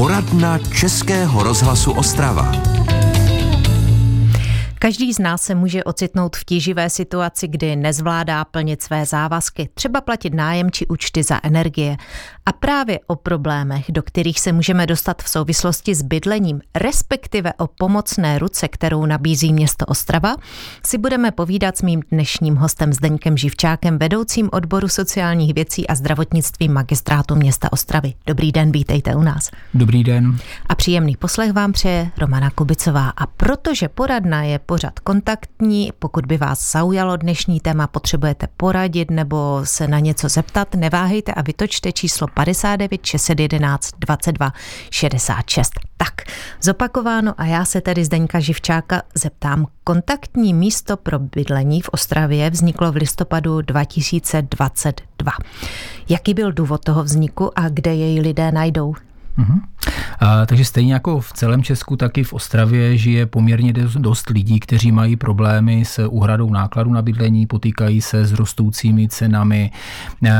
Poradna Českého rozhlasu Ostrava. Každý z nás se může ocitnout v tíživé situaci, kdy nezvládá plnit své závazky, třeba platit nájem či účty za energie. A právě o problémech, do kterých se můžeme dostat v souvislosti s bydlením, respektive o pomocné ruce, kterou nabízí město Ostrava, si budeme povídat s mým dnešním hostem Zdeňkem Živčákem, vedoucím odboru sociálních věcí a zdravotnictví magistrátu města Ostravy. Dobrý den, vítejte u nás. Dobrý den. A příjemný poslech vám přeje Romana Kubicová. A protože poradna je pořad kontaktní. Pokud by vás zaujalo dnešní téma, potřebujete poradit nebo se na něco zeptat, neváhejte a vytočte číslo 59 611 22 66. Tak, zopakováno a já se tedy Zdeňka Živčáka zeptám. Kontaktní místo pro bydlení v Ostravě vzniklo v listopadu 2022. Jaký byl důvod toho vzniku a kde jej lidé najdou? Mm-hmm. A, takže stejně jako v celém Česku, tak i v Ostravě žije poměrně dost lidí, kteří mají problémy s úhradou nákladu na bydlení, potýkají se s rostoucími cenami e,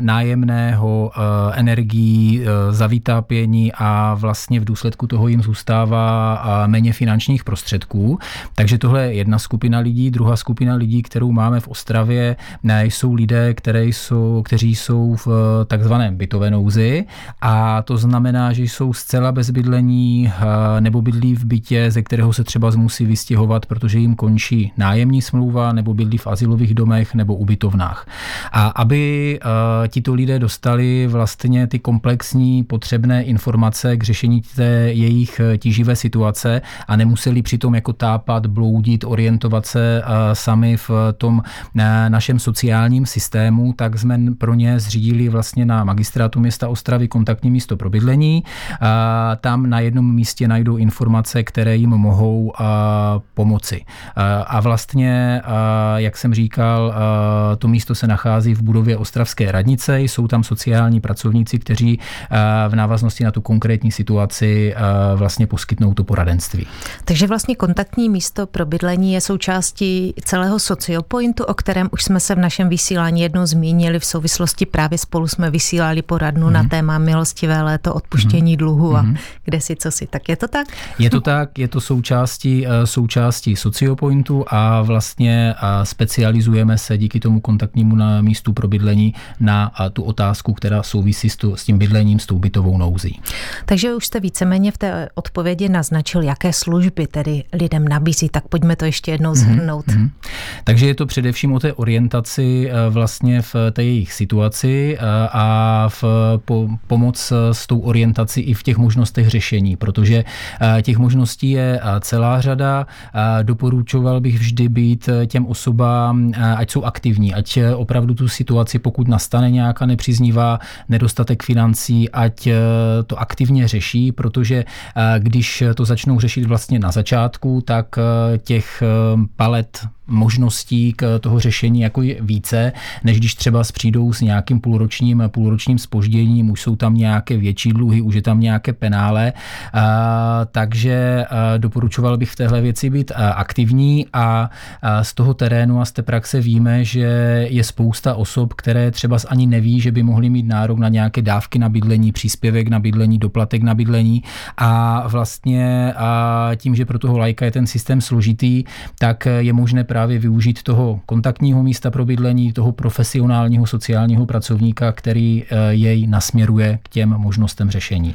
nájemného, e, energií, e, za vytápění a vlastně v důsledku toho jim zůstává méně finančních prostředků. Takže tohle je jedna skupina lidí. Druhá skupina lidí, kterou máme v Ostravě, jsou lidé, které jsou, kteří jsou v takzvaném bytové nouzi a to znamená, že jsou zcela bez bydlení eh, nebo bydlí v bytě, ze kterého se třeba musí vystěhovat, protože jim končí nájemní smlouva, nebo bydlí v asilových domech nebo ubytovnách. A aby eh, tito lidé dostali vlastně ty komplexní potřebné informace k řešení té jejich eh, tíživé situace a nemuseli přitom jako tápat, bloudit, orientovat se sami v tom našem sociálním systému, tak jsme pro ně zřídili vlastně na magistrátu města Ostravy kontaktní místo pro bydlení, tam na jednom místě najdou informace, které jim mohou pomoci. A vlastně, jak jsem říkal, to místo se nachází v budově Ostravské radnice, jsou tam sociální pracovníci, kteří v návaznosti na tu konkrétní situaci vlastně poskytnou to poradenství. Takže vlastně kontaktní místo pro bydlení je součástí celého sociopointu, o kterém už jsme se v našem vysílání jednou zmínili v souvislosti právě spolu jsme vysílali poradnu mm-hmm. na mhm. téma milostivé léto odpuštění dluhu a mm-hmm. kde si, co si. Tak je to tak? Je to tak, je to součástí, eh, součástí sociopointu a vlastně eh, specializujeme se díky tomu kontaktnímu na místu pro bydlení na eh, tu otázku, která souvisí s, tu, s tím bydlením, s tou bytovou nouzí. Takže už jste víceméně v té odpovědi naznačil, jaké služby tedy lidem nabízí, tak pojďme to ještě jednou zhrnout. Mm-hmm. Takže je to především o té orientaci vlastně v té jejich situaci a v po, pomoc s tou orientací i v těch možnostech řešení, protože eh, těch možností je eh, celá řada. Eh, doporučoval bych vždy být těm osobám, ať jsou aktivní, ať opravdu tu situaci, pokud nastane nějaká nepříznivá nedostatek financí, ať to aktivně řeší, protože když to začnou řešit vlastně na začátku, tak těch palet možností k toho řešení jako je více, než když třeba přijdou s nějakým půlročním, půlročním spožděním, už jsou tam nějaké větší dluhy, už je tam nějaké penále, takže doporučoval bych v téhle věci být aktivní a z toho terénu a z té praxe víme, že je spousta osob, které třeba ani neví, že by mohly mít nárok na nějaké dávky na bydlení, příspěvek na bydlení, doplatek na bydlení a vlastně tím, že pro toho lajka je ten systém složitý, tak je možné právě využít toho kontaktního místa pro bydlení, toho profesionálního sociálního pracovníka, který eh, jej nasměruje k těm možnostem řešení.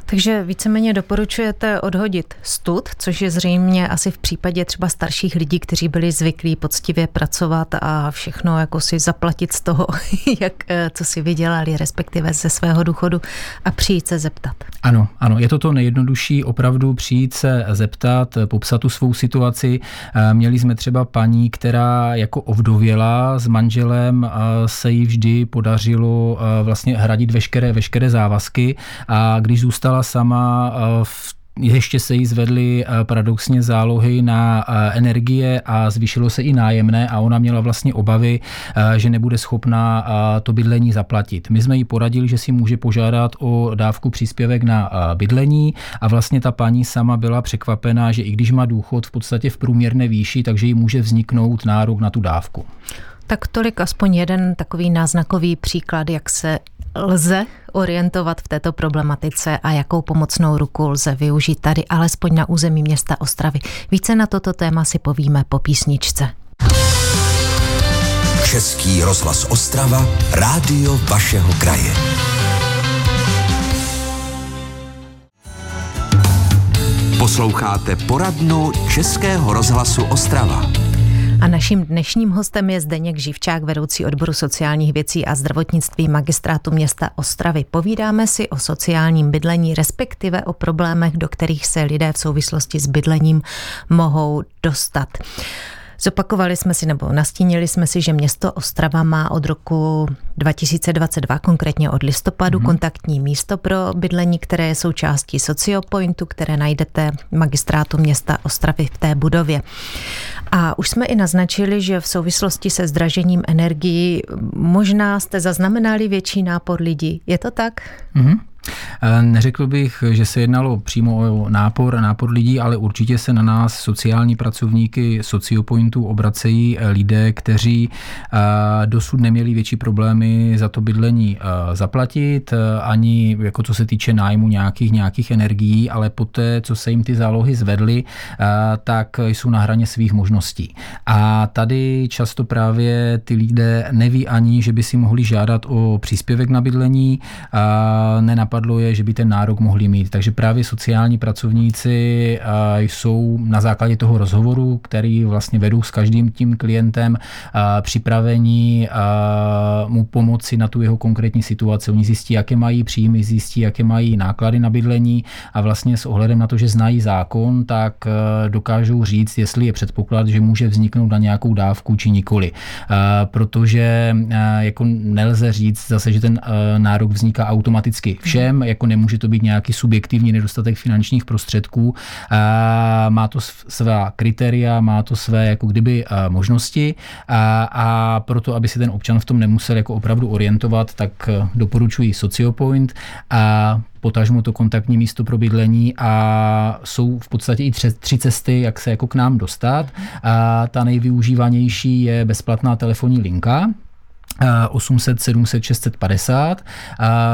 Takže víceméně doporučujete odhodit stud, což je zřejmě asi v případě třeba starších lidí, kteří byli zvyklí poctivě pracovat a všechno jako si zaplatit z toho, jak, eh, co si vydělali, respektive ze svého důchodu a přijít se zeptat. Ano, ano, je to to nejjednodušší, opravdu přijít se zeptat, popsat tu svou situaci. Eh, měli jsme třeba paní, která jako ovdověla s manželem, eh, se jí vždy podařilo vlastně hradit veškeré, veškeré závazky a když zůstala sama eh, v ještě se jí zvedly eh, paradoxně zálohy na eh, energie a zvýšilo se i nájemné a ona měla vlastně obavy, že nebude schopná to bydlení zaplatit. My jsme jí poradili, že si může požádat o dávku příspěvek na bydlení a vlastně ta paní sama byla překvapená, že i když má důchod v podstatě v průměrné výši, takže jí může vzniknout nárok na tu dávku. Tak tolik aspoň jeden takový náznakový příklad, jak se lze orientovat v této problematice a jakou pomocnou ruku lze využít tady alespoň na území města Ostravy. Více na toto téma si povíme po písničce. Český rozhlas Ostrava, rádio vašeho kraje. Posloucháte poradnu Českého rozhlasu Ostrava. A naším dnešním hostem je Zdeněk Živčák, vedoucí odboru sociálních věcí a zdravotnictví magistrátu města Ostravy. Povídáme si o sociálním bydlení, respektive o problémech, do kterých se lidé v souvislosti s bydlením mohou dostat. Zopakovali jsme si nebo nastínili jsme si, že město Ostrava má od roku 2022, konkrétně od listopadu, mm-hmm. kontaktní místo pro bydlení, které je součástí Sociopointu, které najdete magistrátu města Ostravy v té budově. A už jsme i naznačili, že v souvislosti se zdražením energií možná jste zaznamenali větší nápor lidí. Je to tak? Mm-hmm. Neřekl bych, že se jednalo přímo o nápor, nápor lidí, ale určitě se na nás sociální pracovníky sociopointů obracejí lidé, kteří dosud neměli větší problémy za to bydlení zaplatit, ani jako co se týče nájmu nějakých, nějakých energií, ale poté, co se jim ty zálohy zvedly, tak jsou na hraně svých možností. A tady často právě ty lidé neví ani, že by si mohli žádat o příspěvek na bydlení, nenapadlo je, že by ten nárok mohli mít. Takže právě sociální pracovníci jsou na základě toho rozhovoru, který vlastně vedou s každým tím klientem, připravení mu pomoci na tu jeho konkrétní situaci. Oni zjistí, jaké mají příjmy, zjistí, jaké mají náklady na bydlení a vlastně s ohledem na to, že znají zákon, tak dokážou říct, jestli je předpoklad, že může vzniknout na nějakou dávku či nikoli. Protože jako nelze říct zase, že ten nárok vzniká automaticky všem, všem, jako nemůže to být nějaký subjektivní nedostatek finančních prostředků. Má to svá kritéria, má to své jako kdyby možnosti a, a proto, aby si ten občan v tom nemusel jako opravdu orientovat, tak e, doporučuji Sociopoint a potažmo to kontaktní místo pro bydlení a jsou v podstatě i tři, tři cesty, jak se jako k nám dostat. A ta nejvyužívanější je bezplatná telefonní linka, 800, 700, 650,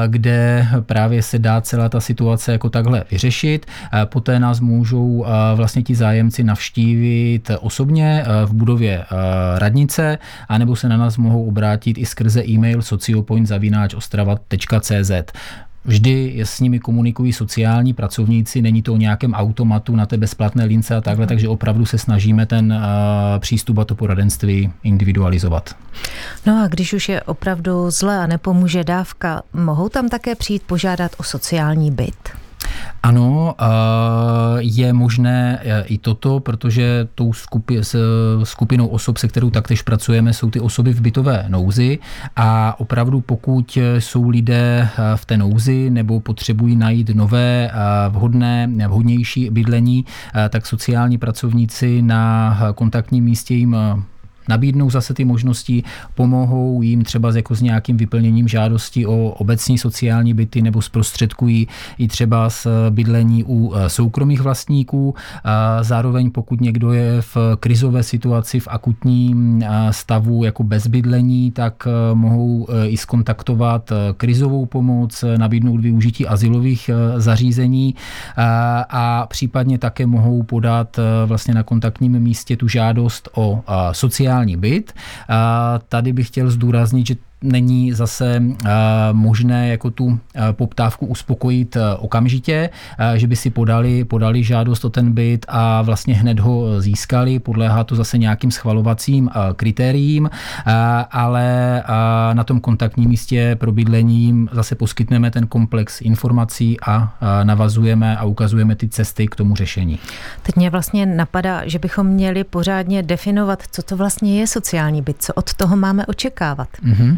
kde právě se dá celá ta situace jako takhle vyřešit. Poté nás můžou vlastně ti zájemci navštívit osobně v budově radnice, anebo se na nás mohou obrátit i skrze e-mail sociopoint.ostrava.cz. Vždy s nimi komunikují sociální pracovníci, není to o nějakém automatu na té bezplatné lince a takhle, takže opravdu se snažíme ten uh, přístup a to poradenství individualizovat. No a když už je opravdu zle a nepomůže dávka, mohou tam také přijít požádat o sociální byt? Ano, je možné e, i toto, protože tou skupi, s skupinou osob, se kterou taktéž pracujeme, jsou ty osoby v bytové nouzi. A opravdu pokud jsou lidé v té nouzi nebo potřebují najít nové, vhodné, vhodnější bydlení, tak sociální pracovníci na kontaktním místě jim nabídnou zase ty možnosti, pomohou jim třeba jako s nějakým vyplněním žádosti o obecní sociální byty nebo zprostředkují i třeba s bydlení u eh, soukromých vlastníků. Zároveň pokud někdo je v krizové situaci, v akutním eh, stavu jako bez bydlení, tak eh, mohou i skontaktovat krizovou pomoc, nabídnout využití asilových zařízení a případně také mohou podat vlastně na kontaktním místě tu žádost o sociální sociální byt. Tady bych chtěl zdůraznit, že není zase eh, možné jako tu eh, poptávku uspokojit eh, okamžitě, že by si podali, podali žádost o ten byt a vlastně hned ho získali. Podléhá to zase nějakým schvalovacím kritériím, ale na tom kontaktním místě pro bydlení zase poskytneme ten komplex informací a navazujeme a ukazujeme ty cesty k tomu řešení. Teď mě vlastně napadá, že bychom měli pořádně definovat, co to vlastně je sociální byt, co od toho máme očekávat. Mm-hmm.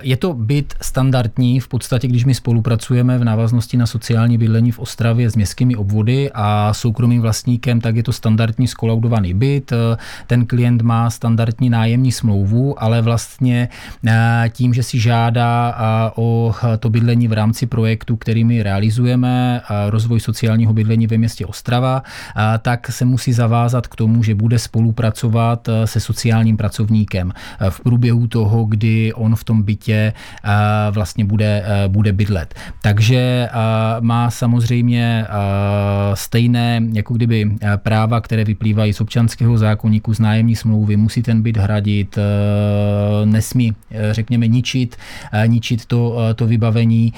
Je to byt standardní, v podstatě, když my spolupracujeme v návaznosti na sociální bydlení v Ostravě s městskými obvody a soukromým vlastníkem, tak je to standardní skolaudovaný byt. Ten klient má standardní nájemní smlouvu, ale vlastně tím, že si žádá o to bydlení v rámci projektu, který my realizujeme, rozvoj sociálního bydlení ve městě Ostrava, tak se musí zavázat k tomu, že bude spolupracovat se sociálním pracovníkem v průběhu toho, kdy on v tom bytě vlastně bude, bude bydlet. Takže má samozřejmě stejné jako kdyby práva, které vyplývají z občanského zákonníku, z nájemní smlouvy, musí ten byt hradit, nesmí, řekněme, ničit, ničit to, to vybavení,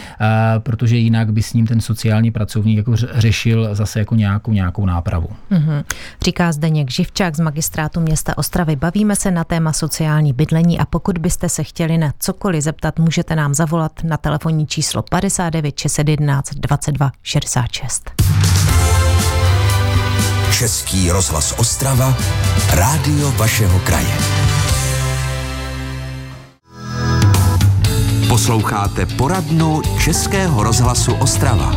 protože jinak by s ním ten sociální pracovník jako řešil zase jako nějakou, nějakou nápravu. Mm-hmm. Říká Zdeněk Živčák z magistrátu města Ostravy. Bavíme se na téma sociální bydlení a pokud byste se chtěli na cokoliv zeptat, můžete nám zavolat na telefonní číslo 59 611 22 66. Český rozhlas Ostrava, rádio vašeho kraje. Posloucháte poradnu Českého rozhlasu Ostrava.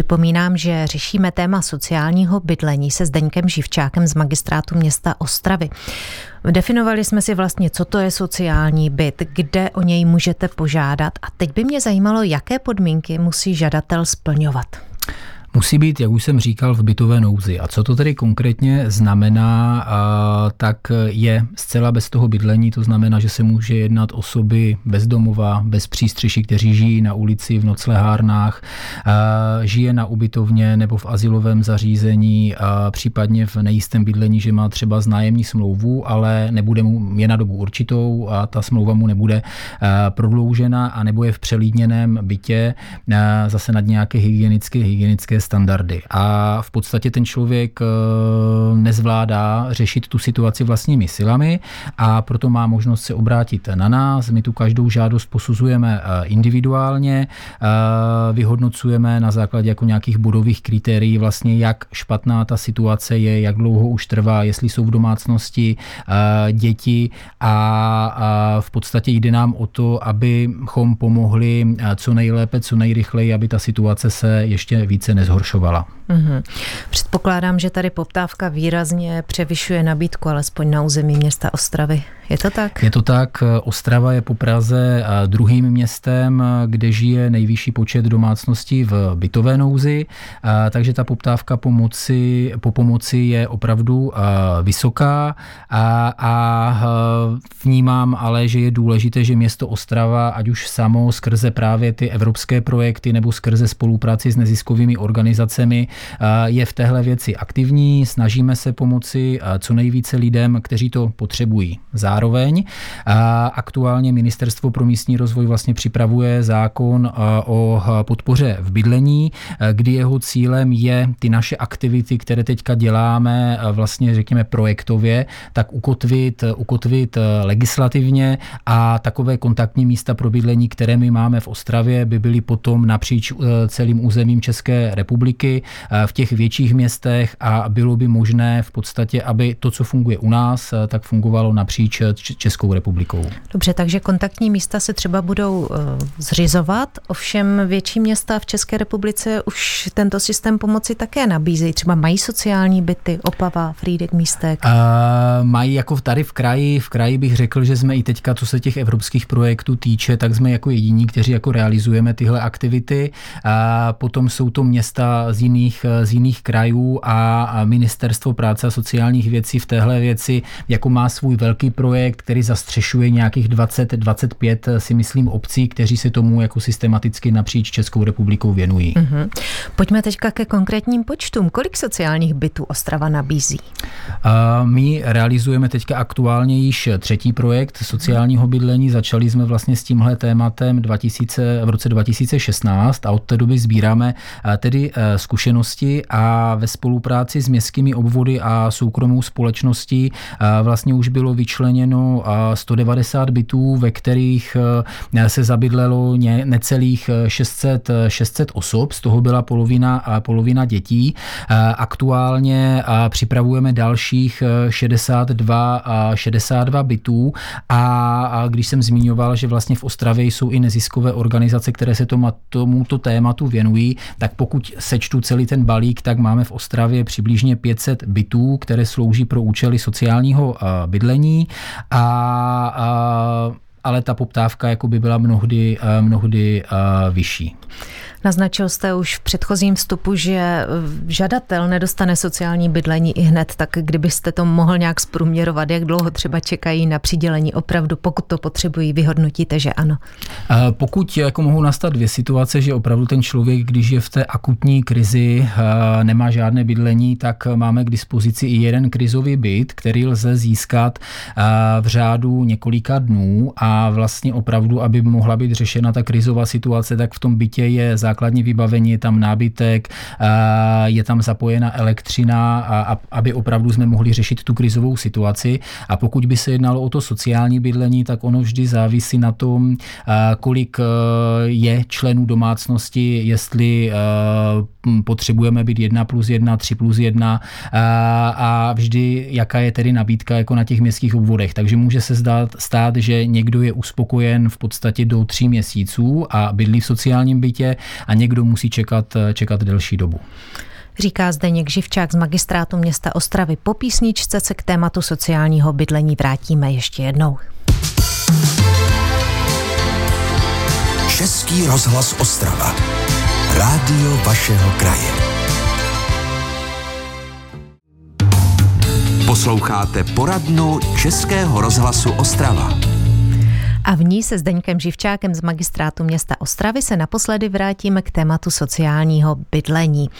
Připomínám, že řešíme téma sociálního bydlení se Zdeňkem Živčákem z magistrátu města Ostravy. Definovali jsme si vlastně, co to je sociální byt, kde o něj můžete požádat a teď by mě zajímalo, jaké podmínky musí žadatel splňovat. Musí být, jak už jsem říkal, v bytové nouzi. A co to tedy konkrétně znamená, tak je zcela bez toho bydlení, to znamená, že se může jednat osoby bez domova, bez přístřeší, kteří žijí na ulici, v noclehárnách, žije na ubytovně nebo v asilovém zařízení, případně v nejistém bydlení, že má třeba znájemní smlouvu, ale nebude mu, je na dobu určitou a ta smlouva mu nebude prodloužena, a nebo je v přelídněném bytě zase nad nějaké hygienické, hygienické standardy. A v podstatě ten člověk eh, nezvládá řešit tu situaci vlastními silami a proto má možnost se obrátit na nás. My tu každou žádost posuzujeme eh, individuálně, eh, vyhodnocujeme na základě jako nějakých bodových kritérií vlastně, jak špatná ta situace je, jak dlouho už trvá, jestli jsou v domácnosti děti a v podstatě jde nám o to, abychom pomohli co nejlépe, co nejrychleji, aby ta situace se ještě více nezhoršila zhoršovala. Mm-hmm. Předpokládám, že tady poptávka výrazně převyšuje nabídku, alespoň na území města Ostravy. Je to tak? Je to tak. Ostrava je po Praze druhým městem, kde žije nejvyšší počet domácností v bytové nouzi, takže ta poptávka pomoci, po pomoci je opravdu vysoká a, a vnímám ale, že je důležité, že město Ostrava, ať už samo skrze právě ty evropské projekty nebo skrze spolupráci s neziskovými organizacemi, je v téhle věci aktivní. Snažíme se pomoci co nejvíce lidem, kteří to potřebují. Zároveň zároveň. Aktuálně Ministerstvo pro místní rozvoj vlastně připravuje zákon o podpoře v bydlení, kdy jeho cílem je ty naše aktivity, které teďka děláme vlastně řekněme projektově, tak ukotvit, ukotvit legislativně a takové kontaktní místa pro bydlení, které my máme v Ostravě, by byly potom napříč celým územím České republiky v těch větších městech a bylo by možné v podstatě, aby to, co funguje u nás, tak fungovalo napříč Českou republikou. Dobře, takže kontaktní místa se třeba budou zřizovat, ovšem větší města v České republice už tento systém pomoci také nabízejí. Třeba mají sociální byty, Opava, Frýdek, Místek? Uh, mají jako tady v kraji, v kraji bych řekl, že jsme i teďka, co se těch evropských projektů týče, tak jsme jako jediní, kteří jako realizujeme tyhle aktivity. Uh, potom jsou to města z jiných, z jiných krajů a, ministerstvo práce a sociálních věcí v téhle věci jako má svůj velký projekt, který zastřešuje nějakých 20-25, eh, si myslím, obcí, kteří se tomu jako systematicky napříč Českou republikou věnují. Mm-hmm. Pojďme teďka ke konkrétním počtům. Kolik sociálních bytů Ostrava nabízí? Uh, my realizujeme teďka aktuálně již třetí projekt sociálního bydlení. Začali jsme vlastně s tímhle tématem 2000, v roce 2016 a od té doby sbíráme tedy uh, zkušenosti a ve spolupráci s městskými obvody a soukromou společností vlastně už bylo vyčleněno 190 bytů, ve kterých eh, se zabydlelo necelých 600, eh, 600 eh, osob, z toho byla polovina, polovina dětí. Aktuálně připravujeme dalších 62, 62 bytů a když jsem zmiňoval, že vlastně v Ostravě jsou i neziskové organizace, které se tomu, tomuto tématu věnují, tak pokud sečtu celý ten balík, tak máme v Ostravě přibližně 500 bytů, které slouží pro účely sociálního bydlení a, a ale ta poptávka jako by byla mnohdy, mnohdy vyšší. Naznačil jste už v předchozím vstupu, že eh, žadatel nedostane sociální bydlení i hned, tak kdybyste to mohl nějak zprůměrovat, jak dlouho třeba čekají na přidělení opravdu, pokud to potřebují, vyhodnotíte, že ano? Pokud jako mohou nastat dvě situace, že opravdu ten člověk, když je v té akutní krizi, eh, nemá žádné bydlení, tak máme k dispozici i jeden krizový byt, který lze získat eh, v řádu několika dnů a vlastně opravdu, aby mohla být řešena ta krizová situace, tak v tom bytě je základní vybavení, je tam nábytek, je tam zapojena elektřina, aby opravdu jsme mohli řešit tu krizovou situaci. A pokud by se jednalo o to sociální bydlení, tak ono vždy závisí na tom, kolik e, je členů domácnosti, jestli e, potřebujeme být 1 plus 1, 3 plus 1 a vždy jaká je tedy nabídka jako na těch městských obvodech. Takže může se zdát, stát, že někdo je uspokojen v podstatě do tří měsíců a bydlí v sociálním bytě a někdo musí čekat, čekat delší dobu. Říká Zdeněk Živčák z magistrátu města Ostravy. Po písničce se k tématu sociálního bydlení vrátíme ještě jednou. Český rozhlas Ostrava. Rádio vašeho kraje. Posloucháte poradnu Českého rozhlasu Ostrava. A v ní se Zdeňkem Živčákem z magistrátu města Ostravy se naposledy vrátíme k tématu sociálního bydlení.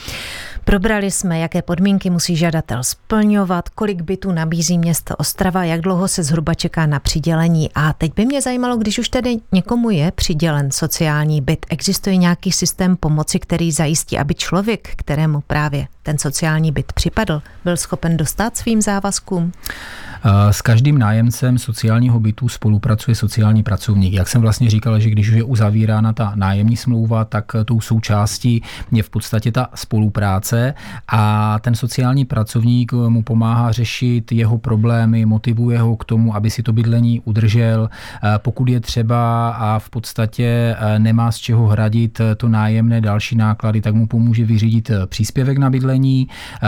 Probrali jsme, jaké podmínky musí žadatel splňovat, kolik bytů nabízí město Ostrava, jak dlouho se zhruba čeká na přidělení. A teď by mě zajímalo, když už tedy někomu je přidělen sociální byt, existuje nějaký systém pomoci, který zajistí, aby člověk, kterému právě ten sociální byt připadl, byl schopen dostat svým závazkům? S každým nájemcem sociálního bytu spolupracuje sociální pracovník. Jak jsem vlastně říkal, že když už je uzavírána ta nájemní smlouva, tak tou součástí je v podstatě ta spolupráce a ten sociální pracovník mu pomáhá řešit jeho problémy, motivuje ho k tomu, aby si to bydlení udržel. Pokud je třeba a v podstatě nemá z čeho hradit to nájemné další náklady, tak mu pomůže vyřídit příspěvek na bydlení,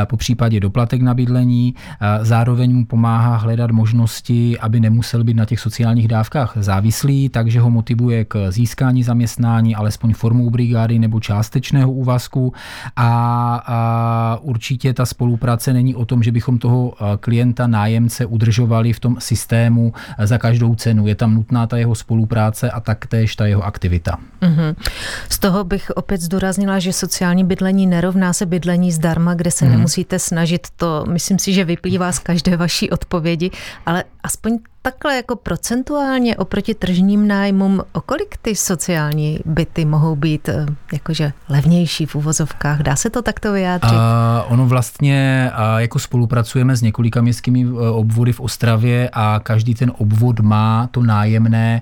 po případě doplatek na bydlení. Zároveň mu pomáhá hledat možnosti, aby nemusel být na těch sociálních dávkách závislý, takže ho motivuje k získání zaměstnání, alespoň formou brigády nebo částečného úvazku. A, a určitě ta spolupráce není o tom, že bychom toho klienta, nájemce udržovali v tom systému za každou cenu. Je tam nutná ta jeho spolupráce a taktéž ta jeho aktivita. Mm-hmm. Z toho bych opět zdůraznila, že sociální bydlení nerovná se bydlení zdarma, kde se mm. nemusíte snažit. To myslím si, že vyplývá z každé vaší odpovědi, ale aspoň takhle jako procentuálně oproti tržním nájmům, o kolik ty sociální byty mohou být eh, jakože levnější v uvozovkách? Dá se to takto vyjádřit? A ono vlastně a jako spolupracujeme s několika městskými eh, obvody v Ostravě a každý ten obvod má to nájemné,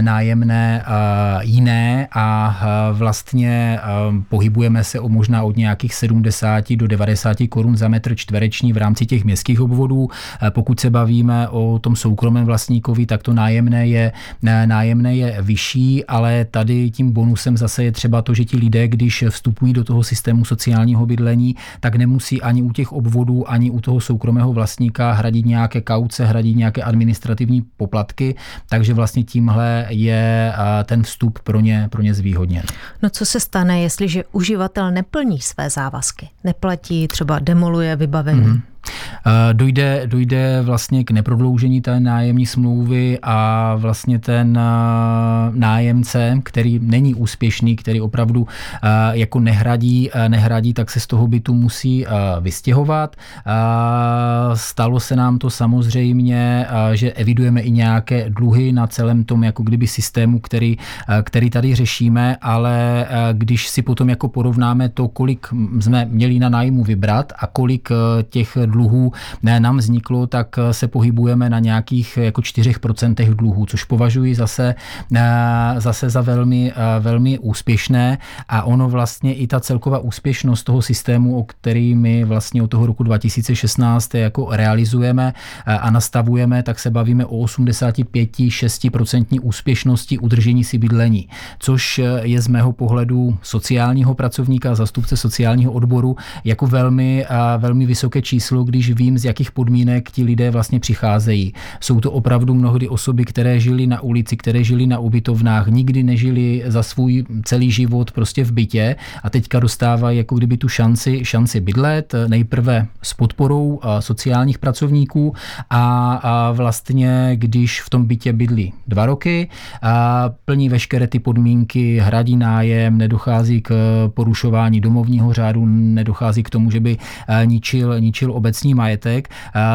nájemné a jiné a vlastně pohybujeme se o možná od nějakých 70 do 90 korun za metr čtvereční v rámci těch městských obvodů. Pokud se bavíme o tom soukromém soukromém vlastníkovi, tak to nájemné je, nájemné je vyšší, ale tady tím bonusem zase je třeba to, že ti lidé, když vstupují do toho systému sociálního bydlení, tak nemusí ani u těch obvodů, ani u toho soukromého vlastníka hradit nějaké kauce, hradit nějaké administrativní poplatky, takže vlastně tímhle je ten vstup pro ně, pro ně zvýhodněn. No co se stane, jestliže uživatel neplní své závazky, neplatí, třeba demoluje vybavení? Mm-hmm. Dojde, dojde vlastně k neprodloužení té nájemní smlouvy a vlastně ten nájemce, který není úspěšný, který opravdu jako nehradí, nehradí, tak se z toho bytu musí vystěhovat. Stalo se nám to samozřejmě, že evidujeme i nějaké dluhy na celém tom jako kdyby systému, který, který tady řešíme, ale když si potom jako porovnáme to, kolik jsme měli na nájmu vybrat a kolik těch dluhů ne, nám vzniklo, tak eh, se pohybujeme na nějakých jako 4% dluhů, což považuji zase, eh, zase za velmi, eh, velmi úspěšné. A ono vlastně i ta celková úspěšnost toho systému, o který my vlastně od toho roku 2016 jako realizujeme a nastavujeme, tak se bavíme o 85-6% úspěšnosti udržení si bydlení, což je z mého pohledu sociálního pracovníka, zastupce sociálního odboru jako velmi, velmi vysoké číslo, když vím, z jakých podmínek ti lidé vlastně přicházejí. Jsou to opravdu mnohdy osoby, které žili na ulici, které žili na ubytovnách, nikdy nežili za svůj celý život prostě v bytě a teďka dostávají jako kdyby tu šanci, šanci bydlet, nejprve s podporou sociálních pracovníků a, a vlastně, když v tom bytě bydlí dva roky, a plní veškeré ty podmínky, hradí nájem, nedochází k porušování domovního řádu, nedochází k tomu, že by ničil, ničil obecní majetek,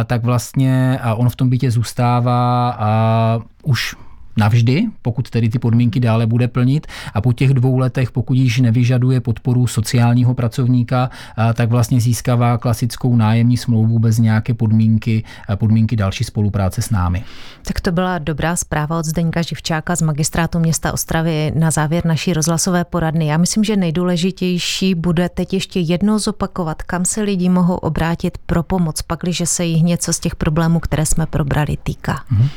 tak vlastně on v tom bytě zůstává a už navždy, pokud tedy ty podmínky dále bude plnit a po těch dvou letech, pokud již nevyžaduje podporu sociálního pracovníka, tak vlastně získává klasickou nájemní smlouvu bez nějaké podmínky, podmínky další spolupráce s námi. Tak to byla dobrá zpráva od Zdeňka Živčáka z magistrátu města Ostravy na závěr naší rozhlasové poradny. Já myslím, že nejdůležitější bude teď ještě jednou zopakovat, kam se lidi mohou obrátit pro pomoc, pakliže se jich něco z těch problémů, které jsme probrali, týká. Mhm.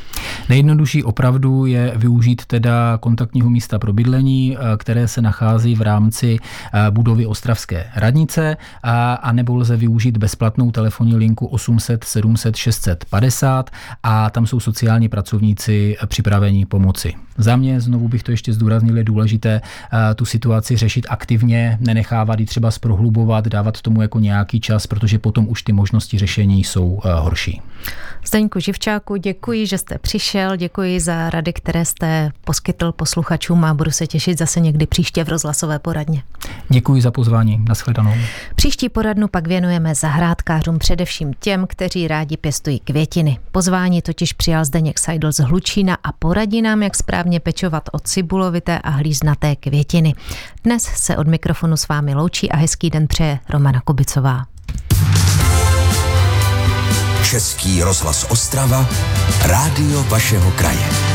Nejjednodušší opravdu je využít teda kontaktního místa pro bydlení, eh, které se nachází v rámci eh, budovy Ostravské radnice, a nebo lze využít bezplatnou telefonní linku 800 700 650 a tam jsou sociální pracovníci připraveni pomoci. Za mě, znovu bych to ještě zdůraznil, je důležité eh, tu situaci řešit aktivně, nenechávat ji třeba zprohlubovat, dávat tomu jako nějaký čas, protože potom už ty možnosti řešení jsou horší. Zdeňku Živčáku, děkuji, že jste přišel, děkuji za rady, které jste poskytl posluchačům a budu se těšit zase někdy příště v rozhlasové poradně. Děkuji za pozvání, nashledanou. Příští poradnu pak věnujeme zahrádkářům, především těm, kteří rádi pěstují květiny. Pozvání totiž přijal Zdeněk Seidl z Hlučína a poradí nám, jak správně pečovat od cibulovité a hlíznaté květiny. Dnes se od mikrofonu s vámi loučí a hezký den přeje Romana Kubicová. Český rozhlas Ostrava, rádio vašeho kraje.